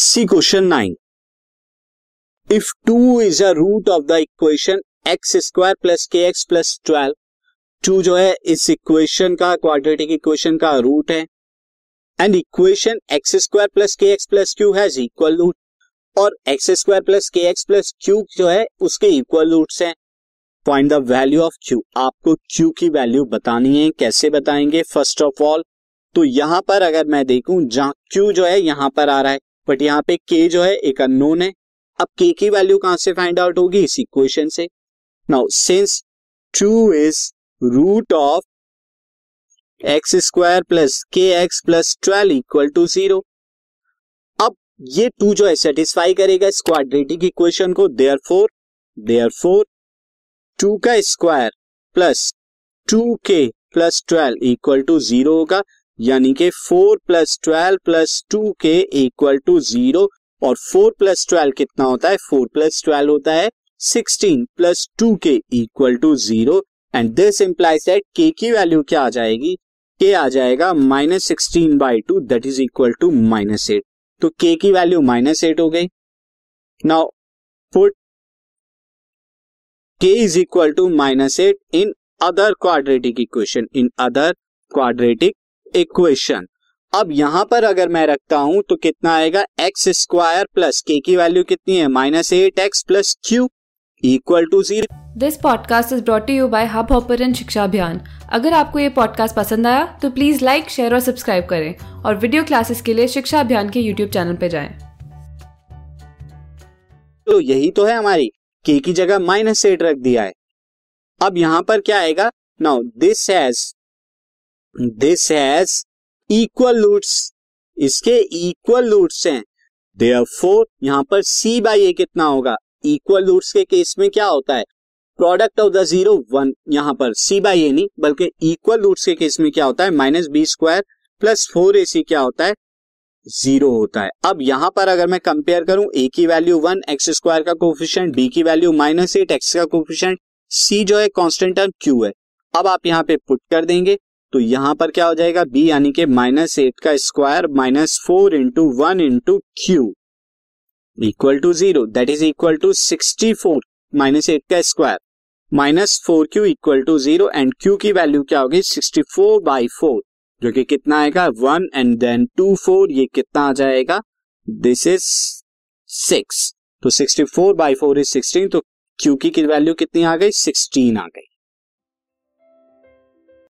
C question nine. If two is a root of the equation x square plus k x plus twelve two जो है, इस equation का quadratic equation का root है। And equation x square plus k x plus q has equal root और x square plus k x plus q जो है, उसके इक्वल रूट्स हैं। Find the value of q आपको क्यू की वैल्यू बतानी है, कैसे बताएँगे? फ़र्स्ट ऑफ़ ऑल तो यहाँ पर अगर मैं देखूँ, जहाँ क्यू जो है, यहाँ पर आ रहा है। बट यहाँ पे के जो है एक अननोन है। अब के की वैल्यू कहाँ से फाइंड आउट होगी? इस इक्वेशन से। Now since two is root of x square plus k x plus twelve equal to zero अब ये टू जो है सेटिस्फाई करेगा इस क्वाड्रेटिक इक्वेशन को। Therefore therefore two का square plus two k plus twelve equal to zero होगा। यानी कि four plus twelve plus two k equal to zero और फोर प्लस ट्वेल्व कितना होता है? फोर प्लस ट्वेल्व होता है sixteen plus two k equal to zero and this implies that k की वैल्यू क्या आ जाएगी? के आ जाएगा minus sixteen by two that is equal to minus eight तो के की वैल्यू माइनस एट हो गई। Now put k is equal to minus eight in other quadratic equation in other quadratic equation अब यहाँ पर अगर मैं रखता हूँ तो कितना आएगा? एक्स स्क्वायर प्लस के की वैल्यू कितनी है? Minus eight x plus q equal to zero this podcast is brought you by Hub Hopper शिक्षा अभियान अगर आपको ये पॉडकास्ट पसंद आया तो प्लीज़ लाइक शेयर और सब्सक्राइब करें। और वीडियो क्लासेस के लिए शिक्षा अभियान के यूट्यूब चैनल पर जाए। तो यही तो है हमारी। के की जगह माइनस एट रख दिया है। अब यहाँ पर क्या आएगा? Now this has this has equal roots इसके इक्वल रूट्स हैं. देयर फोर यहाँ पर सी बाई ए कितना होगा? इक्वल रूट्स के केस में क्या होता है? Product of the zero one यहाँ पर सी बाई ए नहीं, बल्कि इक्वल रूट्स के केस में क्या होता है? Minus b square plus four a c क्या होता है? ज़ीरो होता है. अब यहाँ पर अगर मैं कंपेयर करूँ ए की वैल्यू वन एक्स स्क्वायर का कोफिशियंट बी की वैल्यू माइनस एट एक्स का कोफिशियंट सी जो है कांस्टेंट टर्म क्यू है. अब आप यहाँ पे पुट कर देंगे. तो यहाँ पर क्या हो जाएगा? बी यानी कि माइनस एट का square minus four into one into q equal to zero that is equal to sixty four minus eight का square minus four q equal to zero and q की वैल्यू क्या होगी? Sixty four by four जो कि कितना आएगा? One and then two four ये कितना आ जाएगा? दिस इज़ सिक्स तो sixty four by four is sixteen तो क्यू की वैल्यू कितनी आ गई? सिक्सटीन आ गई.